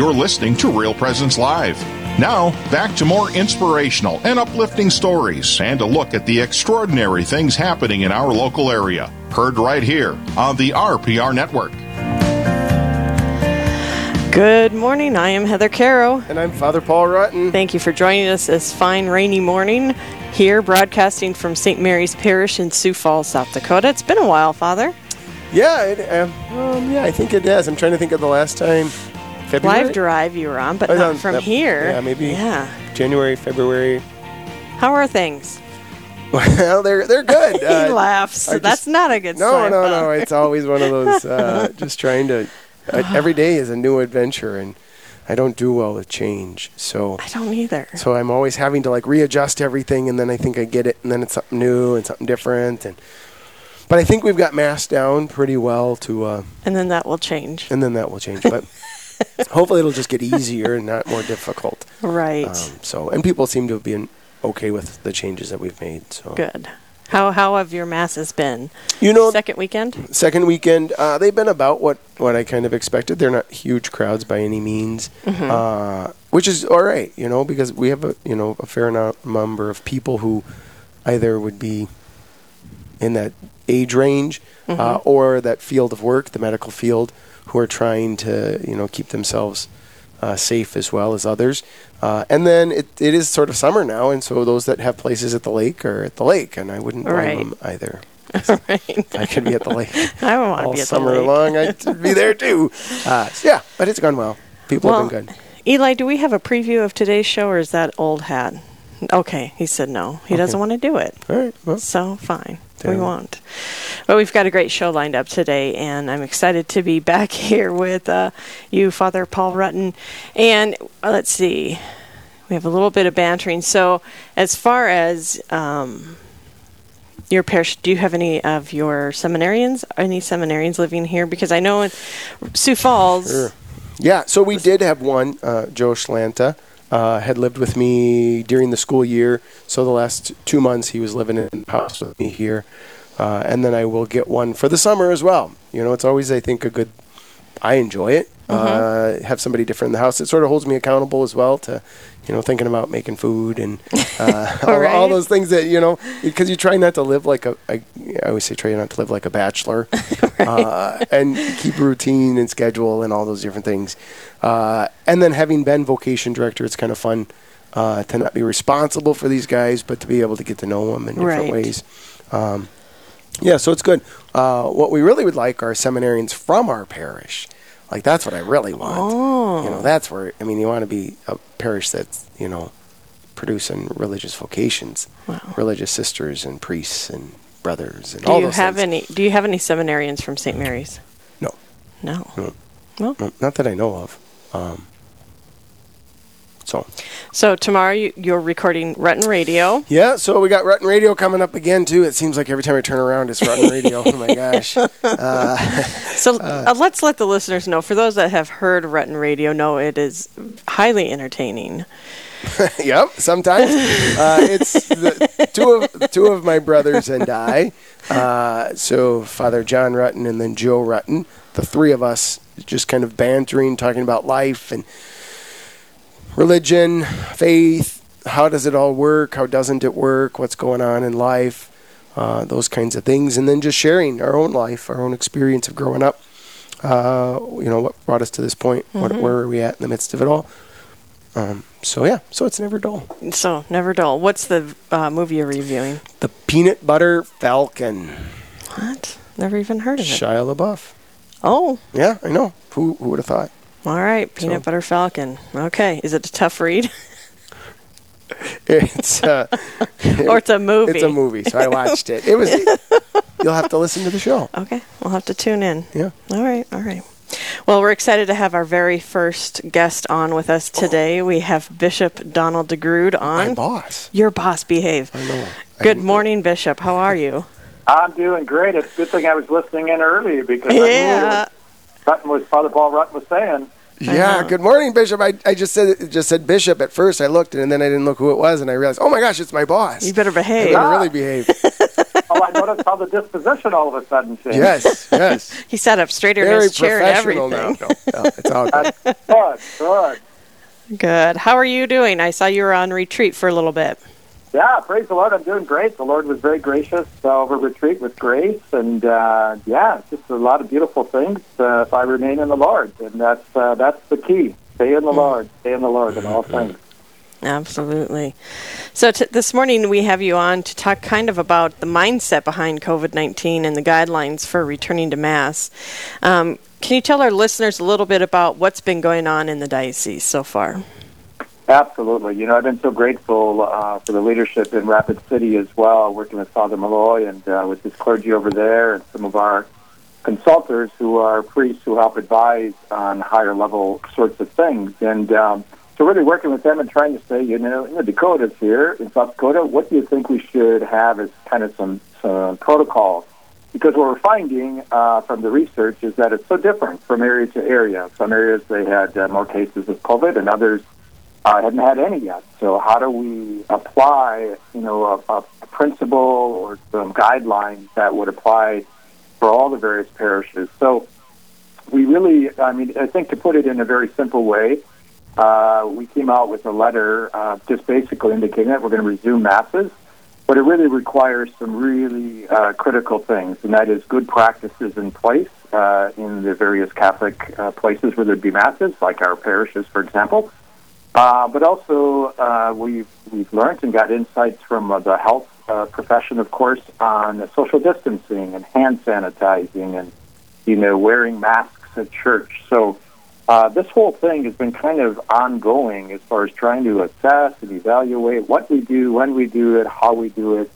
You're listening to Real Presence Live. Now, back to more inspirational and uplifting stories and a look at the extraordinary things happening in our local area. Heard right here on the RPR Network. Good morning. I am Heather Caro. And I'm Father Paul Rutten. Thank you for joining us this fine rainy morning here, broadcasting from St. Mary's Parish in Sioux Falls, South Dakota. It's been a while, Father. Yeah, it, um, um, yeah, I think it has. I'm trying to think of the last time. February? Live drive you were on, but not no, from that- here. Yeah, maybe Yeah. January, February. How are things? Well, they're they're good. he Uh, laughs. I That's not a good no, sign. no, Father. no. It's always one of those. Uh, just trying to. Uh, every day is a new adventure, and I don't do well with change. So I don't either. so I'm always having to like readjust everything, and then I think I get it, and then it's something new and something different, and. But I think we've got mass down pretty well to, uh, And then that will change. and then that will change. But hopefully it'll just get easier and not more difficult. Right. Um, so, and people seem to have been okay with the changes that we've made. So, Good. How how have your masses been? you know, Second weekend? second weekend, uh, they've been about what what I kind of expected. They're not huge crowds by any means, Mm-hmm. uh, which is all right, you know, because we have a you know a fair number of people who either would be in that age range Mm-hmm. uh, or that field of work, the medical field, who are trying to you know keep themselves uh, safe as well as others. Uh, and then it, it is sort of summer now, and so those that have places at the lake are at the lake, and I wouldn't blame Right. them either. right. I could be at the lake I would want to all be at the summer lake. long. I'd be there too. Uh, so yeah, but it's gone well. People Well, have been good. Eli, do we have a preview of today's show, or is that old hat? Okay, he said no. He doesn't want to do it. All right. Well, So fine, Damn we won't. But we've got a great show lined up today, and I'm excited to be back here with uh, you, Father Paul Rutten. And uh, let's see, we have a little bit of bantering. So, as far as um, your parish, do you have any of your seminarians, any seminarians living here? Because I know in Sioux Falls. Sure. yeah. So we did have one. Uh, Joe Schlanta uh, had lived with me during the school year. So the last two months he was living in the house with me here, uh, and then I will get one for the summer as well. You know, it's always I think a good. I enjoy it. Uh, have somebody different in the house. It sort of holds me accountable as well to, you know, thinking about making food and uh, all, all Right. those things that you know, because you try not to live like a. I, I always say try not to live like a bachelor, uh, and keep routine and schedule and all those different things. Uh, and then having been vocation director, it's kind of fun uh, to not be responsible for these guys, but to be able to get to know them in different Right. ways. Um, yeah, so it's good. Uh, what we really would like are seminarians from our parish. Like that's what I really want. Oh. You know, that's where I mean, you want to be a parish that's you know producing religious vocations, Wow. religious sisters and priests and brothers and Do all you those have things. any? Do you have any seminarians from St. Mary's? No. No. No. Well, No, not that I know of. Um, so so tomorrow you, you're recording Rutten Radio. yeah, so we got Rutten Radio coming up again too. It seems like every time I turn around, it's Rutten Radio. oh my gosh! So uh, let's let the listeners know. For those that have heard Rutten Radio, know it is highly entertaining. yep. Sometimes uh, it's the, two of two of my brothers and I. Uh, so Father John Rutten and then Joe Rutten, the three of us, just kind of bantering, talking about life and religion, faith. How does it all work? How doesn't it work? What's going on in life? Uh, those kinds of things, and then just sharing our own life, our own experience of growing up. Uh, you know what brought us to this point? What, where are we at in the midst of it all? Um, so yeah, so it's never dull. So never dull. What's the uh, movie you're reviewing? The Peanut Butter Falcon, What? Never even heard of it. Shia LaBeouf. Oh, Yeah, I know. Who who would have thought? All right. Peanut So- Butter Falcon. Okay. Is it a tough read? It's uh, or it's a movie? it's a movie, so I watched it. It was. you'll have to listen to the show. Okay. We'll have to tune in. Yeah. All right, all right. Well, we're excited to have our very first guest on with us today. We have Bishop Donald DeGrood on. My on. boss. Your boss, behave. I know. Good I- morning, Bishop. How are you? I'm doing great. It's a good thing I was listening in early because Yeah. I knew what Father Paul Rutt was saying. Yeah. Uh-huh. Good morning, Bishop. I, I just said just said Bishop at first. I looked and then I didn't look who it was, and I realized, oh my gosh, it's my boss. You better I behave. better really ah. behave. Oh, I noticed how the disposition all of a sudden changed. Yes, yes. He sat up straighter in his chair and professional everything. now. No, no, it's all good. That's good, good. Good. How are you doing? I saw you were on retreat for a little bit. Yeah, praise the Lord. I'm doing great. The Lord was very gracious uh, over retreat with grace, and uh, yeah, just a lot of beautiful things. Uh, if I remain in the Lord, and that's uh, that's the key. Stay in the Lord. Stay in the Lord in all things. Absolutely. So t- this morning we have you on to talk kind of about the mindset behind COVID 19 and the guidelines for returning to Mass. Um, can you tell our listeners a little bit about what's been going on in the diocese so far? Absolutely. You know, I've been so grateful uh, for the leadership in Rapid City as well, working with Father Mulloy and uh, with his clergy over there and some of our consultants who are priests who help advise on higher level sorts of things. And um, so really working with them and trying to say, you know, in the Dakotas here, in South Dakota, what do you think we should have as kind of some, some protocols? Because what we're finding uh, from the research is that it's so different from area to area. Some areas they had uh, more cases of COVID and others I hadn't had any yet. So how do we apply, you know, a, a principle or some guidelines that would apply for all the various parishes? So we really, I mean, I think to put it in a very simple way, uh, we came out with a letter uh, just basically indicating that we're going to resume masses, but it really requires some really uh, critical things, and that is good practices in place uh, in the various Catholic uh, places where there'd be masses, like our parishes, for example. Uh, but also, uh, we've we've learned and got insights from uh, the health uh, profession, of course, on social distancing and hand sanitizing, and you know, wearing masks at church. So uh, this whole thing has been kind of ongoing as far as trying to assess and evaluate what we do, when we do it, how we do it.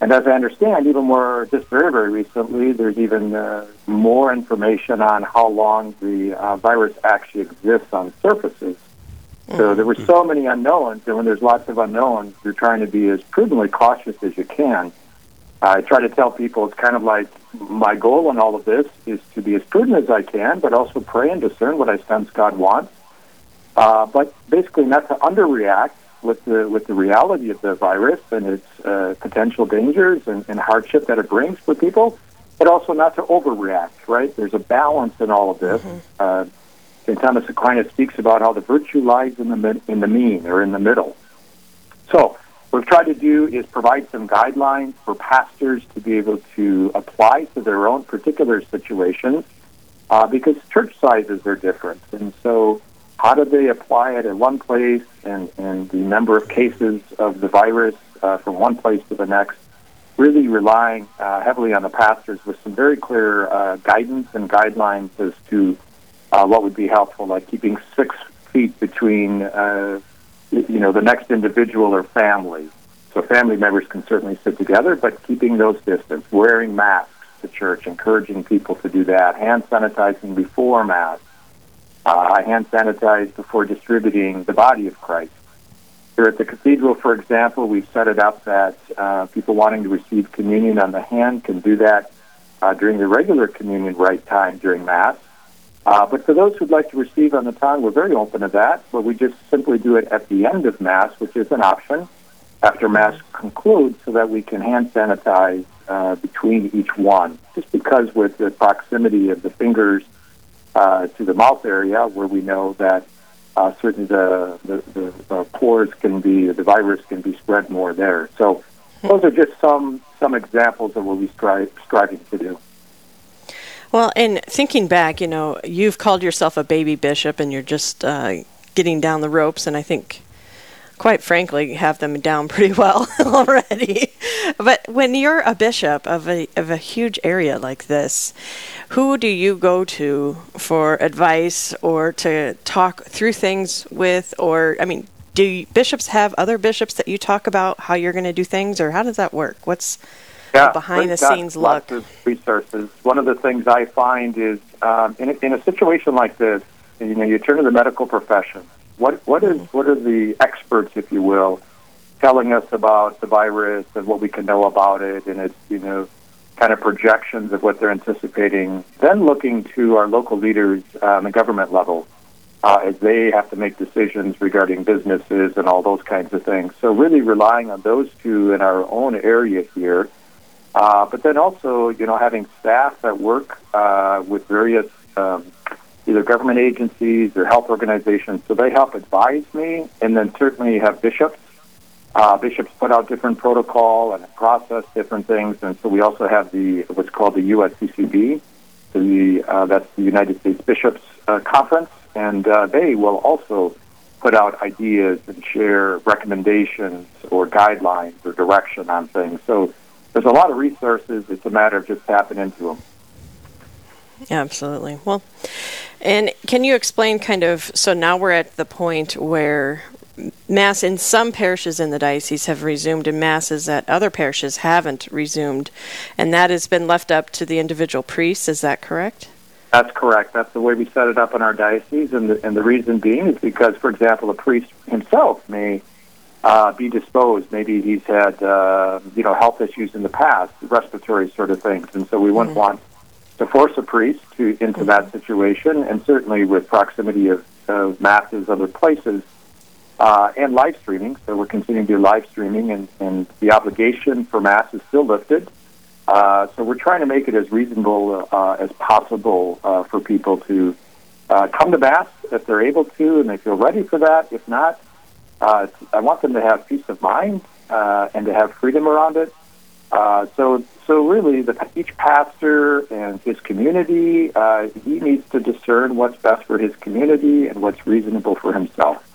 And as I understand, even more just very, very recently, there's even uh, more information on how long the uh, virus actually exists on surfaces. So there were so many unknowns, and when there's lots of unknowns, you're trying to be as prudently cautious as you can. I try to tell people it's kind of like my goal in all of this is to be as prudent as I can, but also pray and discern what I sense God wants. Uh, but basically, not to underreact with the with the reality of the virus and its uh, potential dangers and, and hardship that it brings for people, but also not to overreact. Right? There's a balance in all of this. Uh, St. Thomas Aquinas speaks about how the virtue lies in the in the mean or in the middle. So, what we've tried to do is provide some guidelines for pastors to be able to apply to their own particular situations, uh, because church sizes are different, and so how do they apply it in one place, and and the number of cases of the virus uh, from one place to the next. Really relying uh, heavily on the pastors with some very clear uh, guidance and guidelines as to uh, what would be helpful, like keeping six feet between, uh, you know, the next individual or family. So family members can certainly sit together, but keeping those distance, wearing masks to church, encouraging people to do that, hand sanitizing before mass. Uh, hand sanitize before distributing the body of Christ. Here at the cathedral, for example, we've set it up that uh, people wanting to receive communion on the hand can do that uh, during the regular communion rite time during Mass. Uh, but for those who'd like to receive on the tongue, we're very open to that, but we just simply do it at the end of Mass, which is an option after Mass concludes so that we can hand sanitize uh, between each one. Just because with the proximity of the fingers uh, to the mouth area, where we know that uh, certainly the, the, the uh, pores can be, the virus can be spread more there. So those are just some, some examples of what we strive, striving to do. Well, and thinking back, you know, you've called yourself a baby bishop and you're just uh, getting down the ropes, and I think, quite frankly, you have them down pretty well already. but when you're a bishop of a, of a huge area like this, who do you go to for advice or to talk through things with? Or, I mean, do bishops have other bishops that you talk about how you're going to do things, or how does that work? What's yeah, behind the scenes lots look. of resources. One of the things I find is um, in, a, in a situation like this, you know, you turn to the medical profession. What what is what are the experts, if you will, telling us about the virus and what we can know about it, and its you know kind of projections of what they're anticipating. Then looking to our local leaders uh, on the government level. Uh, as they have to make decisions regarding businesses and all those kinds of things. So, really relying on those two in our own area here Uh, but then also, you know, having staff that work uh, with various um, either government agencies or health organizations, so they help advise me, and then certainly you have bishops. Uh, bishops put out different protocol and process different things, and so we also have the what's called the USCCB, the uh, that's the United States Bishops uh, Conference, and they will also put out ideas and share recommendations or guidelines or direction on things. So there's a lot of resources. It's a matter of just tapping into them. Absolutely. Well, and can you explain kind of so now we're at the point where mass in some parishes in the diocese have resumed and masses at other parishes haven't resumed and that has been left up to the individual priests is that correct that's correct that's the way we set it up in our diocese and the, and the reason being is because for example a priest himself may uh, be disposed maybe he's had uh, you know health issues in the past respiratory sort of things and so we wouldn't mm-hmm. want to force a priest to into mm-hmm. that situation and certainly with proximity of, of masses other places uh, and live streaming. So we're continuing to do live streaming, and, and the obligation for Mass is still lifted. Uh, so we're trying to make it as reasonable uh, as possible uh, for people to uh, come to Mass if they're able to and they feel ready for that. If not, uh, I want them to have peace of mind uh, and to have freedom around it. Uh, so, so really, the, each pastor and his community, uh, he needs to discern what's best for his community and what's reasonable for himself.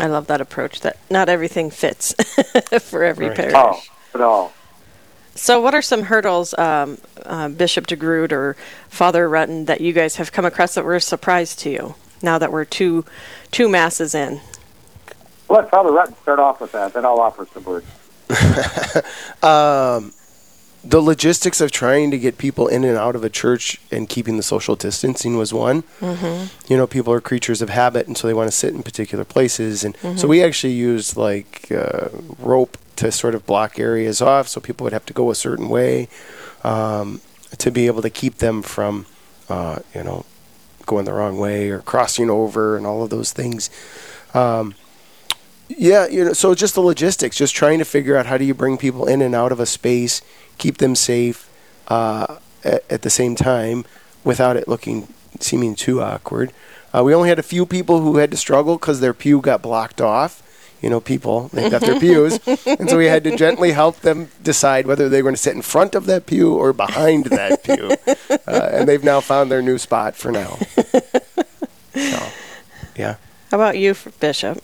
I love that approach. That not everything fits for every right. parish. Oh, at all. So, what are some hurdles, um, uh, Bishop DeGrood or Father Rutten, that you guys have come across that were a surprise to you? Now that we're two two masses in. let Father Rutten start off with that. Then I'll offer some words. um, the logistics of trying to get people in and out of a church and keeping the social distancing was one. Mm-hmm. You know, people are creatures of habit, and so they want to sit in particular places. And mm-hmm. so we actually used like uh, rope to sort of block areas off, so people would have to go a certain way um, to be able to keep them from, uh, you know, going the wrong way or crossing over and all of those things. Um, yeah, you know, so just the logistics, just trying to figure out how do you bring people in and out of a space keep them safe uh, at, at, the same time without it looking seeming too awkward. Uh, we only had a few people who had to struggle because their pew got blocked off. You know, people they got their pews, and so we had to gently help them decide whether they were going to sit in front of that pew or behind that pew. Uh, and they've now found their new spot for now. So, yeah. How about you, Bishop?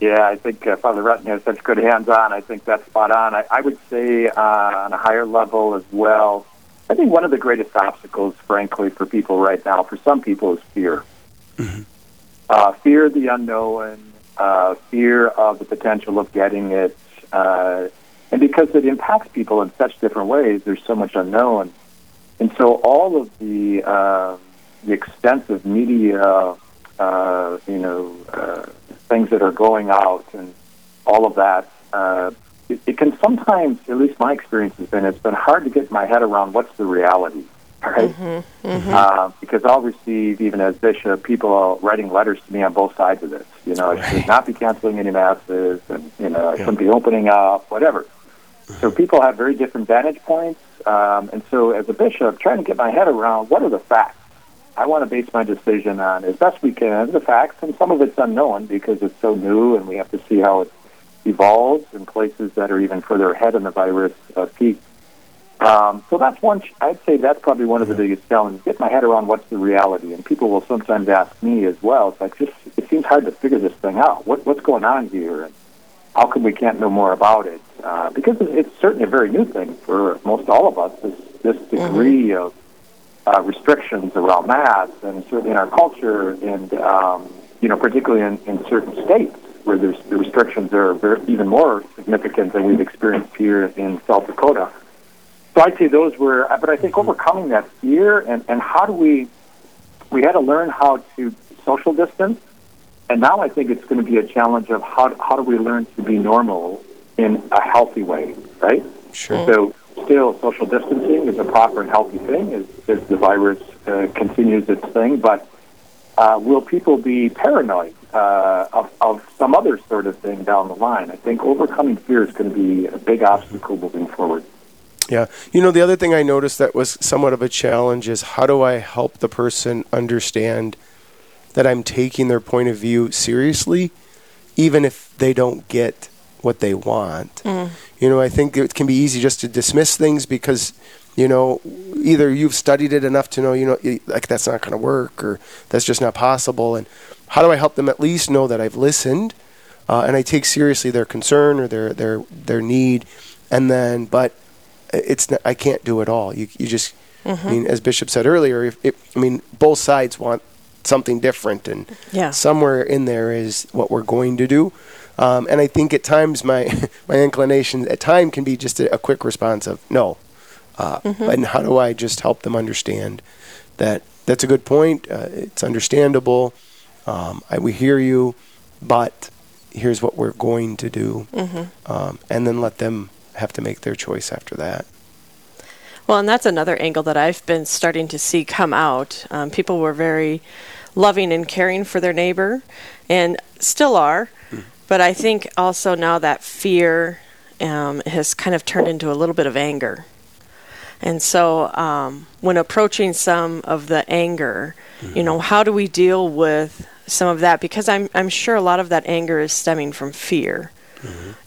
Yeah, I think uh, Father Rutten has such good hands-on. I think that's spot on. I, I would say uh, on a higher level as well. I think one of the greatest obstacles, frankly, for people right now, for some people, is fear. Mm-hmm. Uh, fear of the unknown, uh, fear of the potential of getting it, uh, and because it impacts people in such different ways, there's so much unknown, and so all of the uh, the extensive media, uh, you know uh, things that are going out and all of that, uh, it, it can sometimes, at least my experience has been, it's been hard to get my head around what's the reality, right? Mm-hmm, mm-hmm. Uh, because I'll receive, even as bishop, people writing letters to me on both sides of this. You know, right. I should not be canceling any masses, and you know, I yeah. shouldn't be opening up, whatever. So people have very different vantage points, um, and so as a bishop, trying to get my head around what are the facts I want to base my decision on, as best we can, the facts, and some of it's unknown because it's so new, and we have to see how it evolves in places that are even further ahead in the virus uh, peak. Um, so that's one. I'd say that's probably one of the biggest challenges. Get my head around what's the reality, and people will sometimes ask me as well. It's like just it seems hard to figure this thing out. What, what's going on here, and how come we can't know more about it? Uh, because it's certainly a very new thing for most all of us. This this degree mm-hmm. of uh, restrictions around mass, and certainly in our culture, and um, you know, particularly in, in certain states where there's the restrictions are very, even more significant than we've experienced here in South Dakota. So I'd say those were, but I think overcoming that fear and, and how do we, we had to learn how to social distance, and now I think it's going to be a challenge of how, how do we learn to be normal in a healthy way, right? Sure. So still social distancing is a proper and healthy thing as, as the virus uh, continues its thing, but uh, will people be paranoid uh, of, of some other sort of thing down the line. I think overcoming fear is going to be a big obstacle moving forward. Yeah. You know, the other thing I noticed that was somewhat of a challenge is how do I help the person understand that I'm taking their point of view seriously, even if they don't get what they want. You know, I think it can be easy just to dismiss things because, you know, either you've studied it enough to know, you know, like that's not going to work or that's just not possible. And how do I help them at least know that I've listened uh, and I take seriously their concern or their their their need, and then but it's not, I can't do it all. You you just I mean, as Bishop said earlier, if, if I mean both sides want something different, and Yeah. somewhere in there is what we're going to do. Um, and I think at times my my inclination at time can be just a, a quick response of no. Uh, And how do I just help them understand that that's a good point? Uh, it's understandable. Um, I, we hear you, but here's what we're going to do, um, and then let them have to make their choice after that. Well, and that's another angle that I've been starting to see come out. Um, people were very loving and caring for their neighbor, and still are. But I think also now that fear um, has kind of turned into a little bit of anger. And so, um, when approaching some of the anger, you know, how do we deal with some of that? Because I'm I'm sure a lot of that anger is stemming from fear,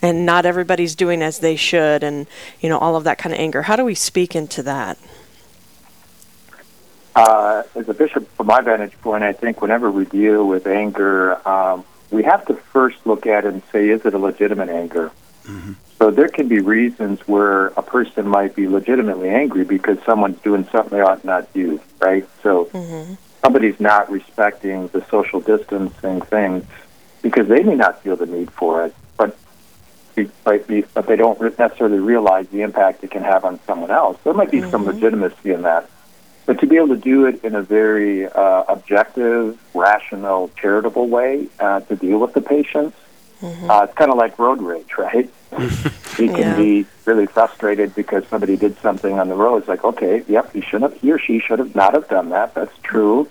and not everybody's doing as they should, and you know, all of that kind of anger. How do we speak into that? Uh, as a bishop, from my vantage point, I think whenever we deal with anger, um, we have to first look at and say, is it a legitimate anger? Mm-hmm. So there can be reasons where a person might be legitimately angry because someone's doing something they ought not do, right? So mm-hmm. somebody's not respecting the social distancing thing because they may not feel the need for it, but be, but, be, but they don't necessarily realize the impact it can have on someone else. There might be some mm-hmm. legitimacy in that. But to be able to do it in a very uh, objective, rational, charitable way uh, to deal with the patients, uh, it's kind of like road rage, right? he can Yeah. be really frustrated because somebody did something on the road. It's like, okay, yep, he should have, he or she should have not have done that. That's true.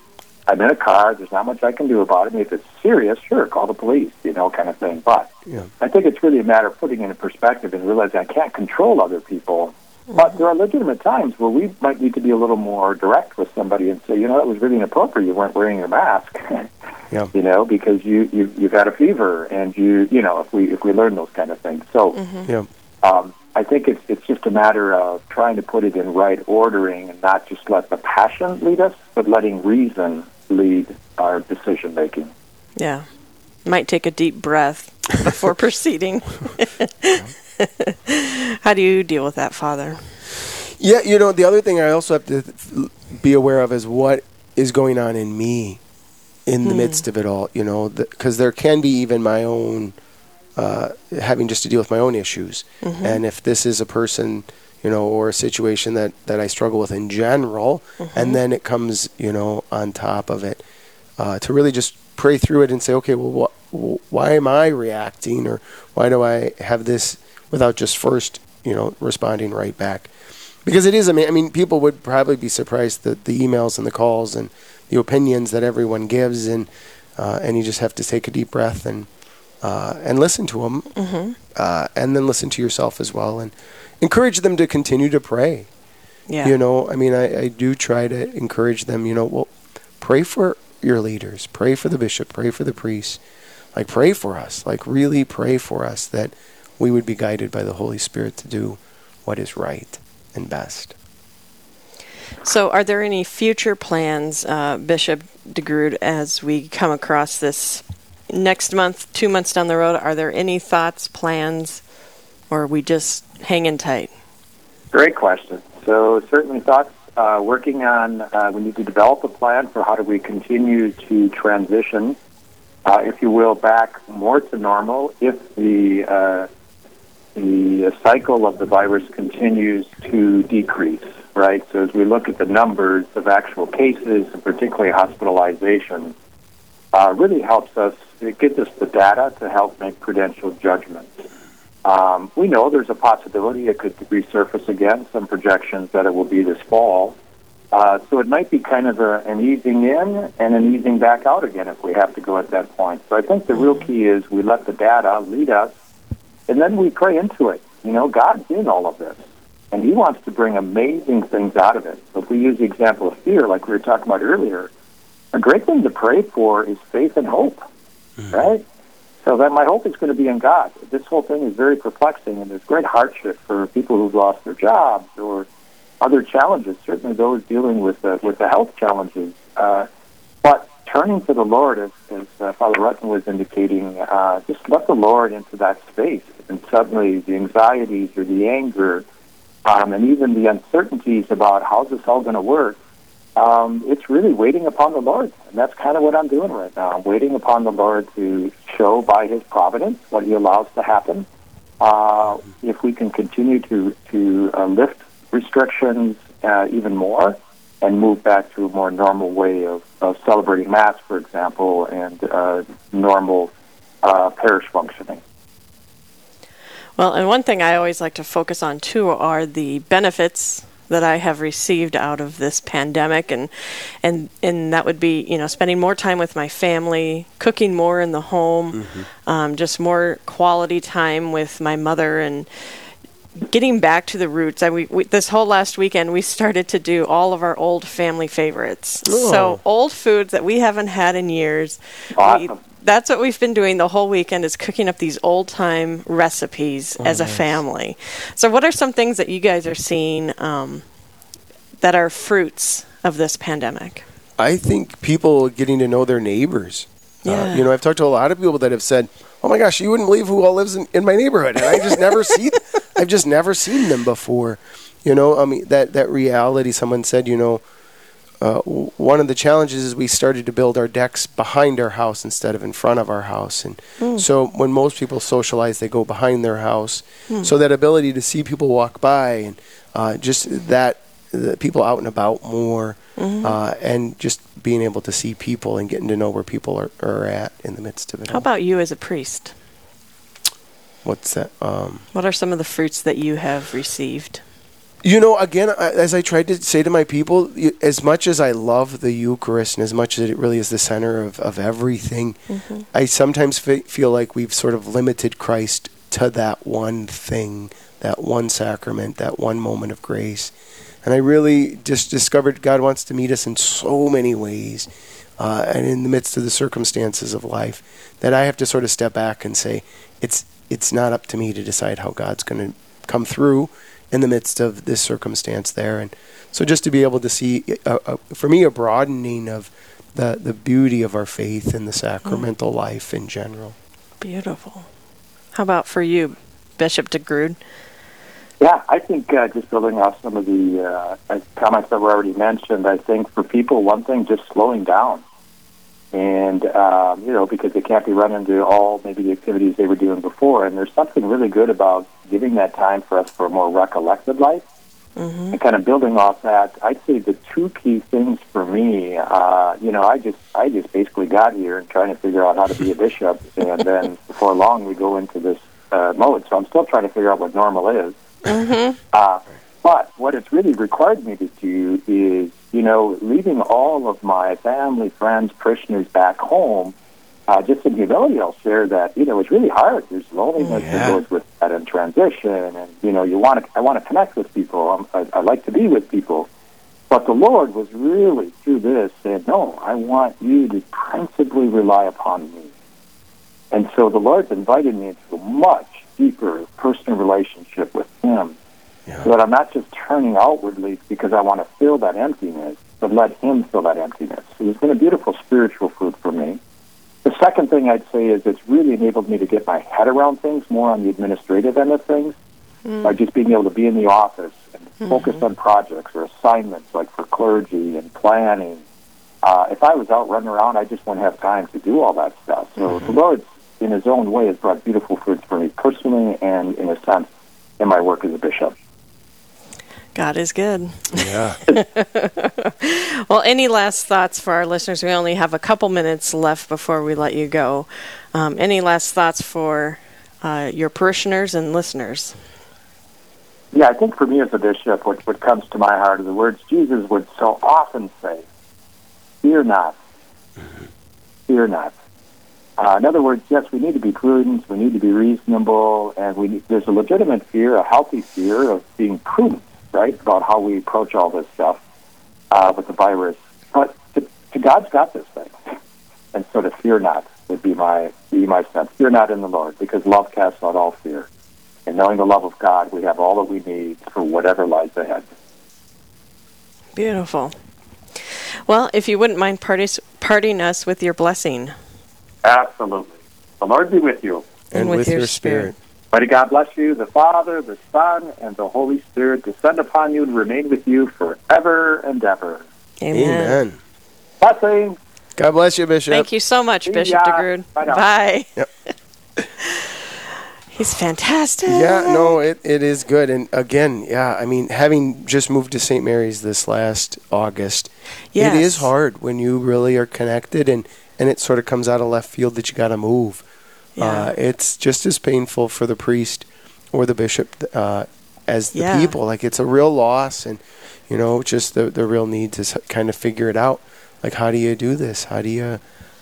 I'm in a car. There's not much I can do about it. And if it's serious, sure, call the police, you know, kind of thing. But Yeah. I think it's really a matter of putting it in perspective and realizing I can't control other people. But there are legitimate times where we might need to be a little more direct with somebody and say, you know, that was really inappropriate. You weren't wearing your mask. Yeah. You know, because you you you've had a fever and you you know if we if we learn those kind of things. So Yeah. um, I think it's it's just a matter of trying to put it in right ordering and not just let the passion lead us, but letting reason lead our decision making. Yeah. Might take a deep breath before proceeding. How do you deal with that, Father? Yeah, you know, the other thing I also have to be aware of is what is going on in me in the midst of it all, you know, because there can be even my own, uh, having just to deal with my own issues. And if this is a person, you know, or a situation that, that I struggle with in general, and then it comes, you know, on top of it, uh, to really just pray through it and say, okay, well, wh- why am I reacting or why do I have this without just first, you know, responding right back? Because it is, I mean, I mean, people would probably be surprised that the emails and the calls and the opinions that everyone gives, and uh, and you just have to take a deep breath and uh, and listen to them, uh, and then listen to yourself as well, and encourage them to continue to pray. Yeah. You know, I mean, I, I do try to encourage them. You know, well, pray for your leaders, pray for the bishop, pray for the priests, like pray for us, like really pray for us that we would be guided by the Holy Spirit to do what is right and best. So, are there any future plans, uh, Bishop DeGrood, as we come across this next month, two months down the road? Are there any thoughts, plans, or are we just hanging tight? Great question. So certainly thoughts. Uh, working on, uh, we need to develop a plan for how do we continue to transition, uh, if you will, back more to normal if the uh, the cycle of the virus continues to decrease. Right. So as we look at the numbers of actual cases, and particularly hospitalization, uh, really helps us. It gives us the data to help make prudential judgments. Um, we know there's a possibility it could resurface again. Some projections that it will be this fall. Uh, so it might be kind of a, an easing in and an easing back out again if we have to go at that point. So I think the real key is we let the data lead us, and then we pray into it. You know, God's in all of this, and He wants to bring amazing things out of it. So if we use the example of fear, like we were talking about earlier, a great thing to pray for is faith and hope, right? So that my hope is going to be in God. This whole thing is very perplexing, and there's great hardship for people who've lost their jobs or other challenges. Certainly, those dealing with the with the health challenges. Uh, but turning to the Lord, as, as uh, Father Rutten was indicating, uh, just let the Lord into that space, and suddenly the anxieties or the anger, um, and even the uncertainties about how's this all going to work. Um, it's really waiting upon the Lord, and that's kind of what I'm doing right now. I'm waiting upon the Lord to show by His providence what He allows to happen. Uh, if we can continue to to uh, lift restrictions uh, even more and move back to a more normal way of, of celebrating Mass, for example, and uh, normal uh, parish functioning. Well, and one thing I always like to focus on too are the benefits that I have received out of this pandemic, and and and that would be you know spending more time with my family, cooking more in the home, um, just more quality time with my mother, and getting back to the roots. I we, we this whole last weekend we started to do all of our old family favorites. So old foods that we haven't had in years. We- Awesome. That's what we've been doing the whole weekend is cooking up these old time recipes as a family. So, what are some things that you guys are seeing um, that are fruits of this pandemic? I think people getting to know their neighbors. Uh, Yeah. you know, I've talked to a lot of people that have said, "Oh my gosh, you wouldn't believe who all lives in, in my neighborhood," and I just never see. I've just never seen them before. You know, I mean that that reality. Someone said, you know, uh, one of the challenges is we started to build our decks behind our house instead of in front of our house, and so when most people socialize, they go behind their house. So that ability to see people walk by and uh, just that the people out and about more, uh, and just being able to see people and getting to know where people are, are at in the midst of it. How all. about you as a priest? What's that? Um, What are some of the fruits that you have received? You know, again, as I tried to say to my people, as much as I love the Eucharist and as much as it really is the center of, of everything, I sometimes fe- feel like we've sort of limited Christ to that one thing, that one sacrament, that one moment of grace. And I really just discovered God wants to meet us in so many ways uh, and in the midst of the circumstances of life that I have to sort of step back and say, it's, it's not up to me to decide how God's going to come through in the midst of this circumstance there. And so just to be able to see, uh, uh, for me, a broadening of the, the beauty of our faith and the sacramental life in general. Beautiful. How about for you, Bishop DeGrood? Yeah, I think uh, just building off some of the uh, comments that were already mentioned, I think for people, one thing, just slowing down. And, um, you know, because they can't be running to all maybe the activities they were doing before. And there's something really good about giving that time for us for a more recollected life. And kind of building off that, I'd say the two key things for me, uh, you know, I just I just basically got here and trying to figure out how to be a bishop, and then before long we go into this uh, mode. So I'm still trying to figure out what normal is. Uh, but what it's really required me to do is, you know, leaving all of my family, friends, parishioners back home. Uh, just in humility, I'll share that you know it's really hard. There's loneliness Yeah. that goes with that and transition, and you know you want to. I want to connect with people. I'm, I, I like to be with people, but the Lord was really through this saying, "No, I want you to principally rely upon me." And so the Lord's invited me into a much deeper personal relationship with Him Yeah. that I'm not just turning outwardly because I want to fill that emptiness, but let Him fill that emptiness. So it's been a beautiful spiritual fruit for me. The second thing I'd say is it's really enabled me to get my head around things more on the administrative end of things hmm. by just being able to be in the office and hmm. focus on projects or assignments like for clergy and planning. Uh, if I was out running around, I just wouldn't have time to do all that stuff. So hmm. the Lord, in His own way, has brought beautiful fruits for me personally and, in a sense, in my work as a bishop. God is good. Yeah. Well, any last thoughts for our listeners? We only have a couple minutes left before we let you go. Um, any last thoughts for uh, your parishioners and listeners? Yeah, I think for me as a bishop, what, what comes to my heart are the words Jesus would so often say Fear not. Fear not. Uh, in other words, yes, we need to be prudent, we need to be reasonable, and we need, there's a legitimate fear, a healthy fear of being prudent, right, about how we approach all this stuff uh, with the virus. But to, to God's got this thing, and so to fear not would be my be my sense. Fear not in the Lord, because love casts out all fear. And knowing the love of God, we have all that we need for whatever lies ahead. Beautiful. Well, if you wouldn't mind parties, parting us with your blessing. Absolutely. The Lord be with you. And, with, your spirit. Mighty God bless you, the Father, the Son, and the Holy Spirit descend upon you and remain with you forever and ever. Amen. Amen. Blessing. God bless you, Bishop. Thank you so much, See Bishop ya. DeGrood. Bye. Bye. Yep. He's fantastic. Yeah, no, it, it is good. And again, yeah, I mean, having just moved to St. Mary's this last August, Yes. it is hard when you really are connected and, and it sort of comes out of left field that you got to move. Yeah. Uh, it's just as painful for the priest or the bishop uh, as the Yeah. people. Like, it's a real loss and, you know, just the, the real need to kind of figure it out. Like, how do you do this? How do you.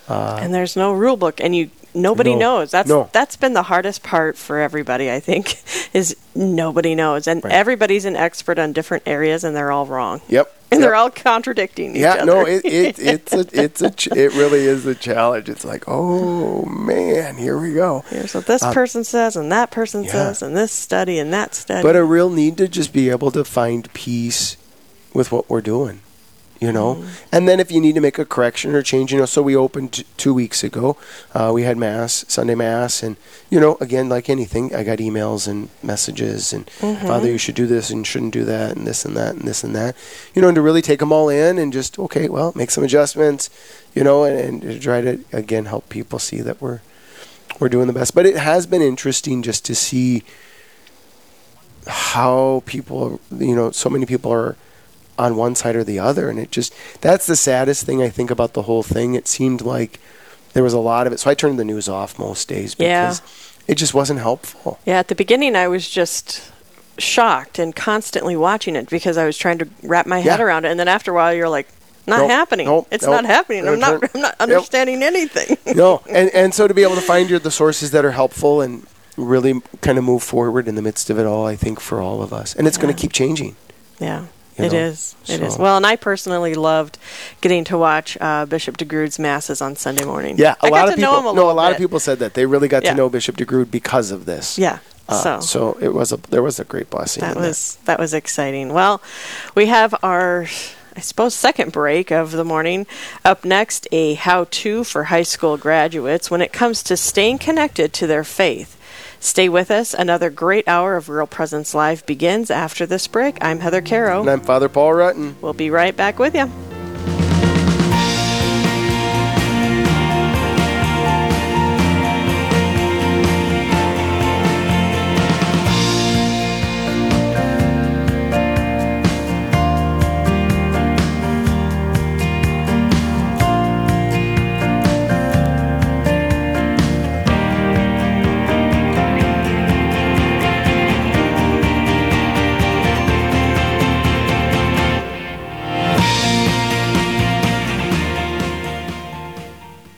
Uh, and there's no rule book and you nobody No. knows that's No. that's been the hardest part for everybody i think is nobody knows and Right. everybody's an expert on different areas and they're all wrong yep. and yep. they're all contradicting each other. Yeah, no, it, it it's a it's a ch- it really is a challenge. It's like, oh man, here we go. here's what this Uh, person says and that person yeah. says and this study and that study But a real need to just be able to find peace with what we're doing, you know. Mm-hmm. And then if you need to make a correction or change, you know. So we opened t- two weeks ago. Uh, we had mass, Sunday mass, and you know, again, like anything, I got emails and messages and Mm-hmm. Father, you should do this and shouldn't do that and this and that and this and that. You know, and to really take them all in and just okay, well, make some adjustments, you know, and, and to try to again help people see that we're we're doing the best. But it has been interesting just to see how people, you know, so many people are on one side or the other, and it just that's the saddest thing I think about the whole thing. It seemed like there was a lot of it, so I turned the news off most days Yeah. because it just wasn't helpful. yeah at the beginning i was just shocked and constantly watching it because i was trying to wrap my head Yeah. around it and then after a while you're like not Nope, happening nope, it's nope. not happening i'm not i'm not understanding anything no, and and so to be able to find your the sources that are helpful and really kind of move forward in the midst of it all, I think for all of us, and it's going to keep changing. Yeah, it know, is. It is. so- Well, and I personally loved getting to watch uh, Bishop DeGrood's masses on Sunday morning. Yeah, a I lot got of to people. know him a no, a lot of people said that they really got Yeah. to know Bishop DeGrood because of this. Yeah. Uh, so it was a there was a great blessing. that was that was exciting. Well, we have our. I suppose second break of the morning. Up next, a how-to for high school graduates when it comes to staying connected to their faith. Stay with us. Another great hour of Real Presence Live begins after this break. I'm Heather Caro. And I'm Father Paul Rutten. We'll be right back with you.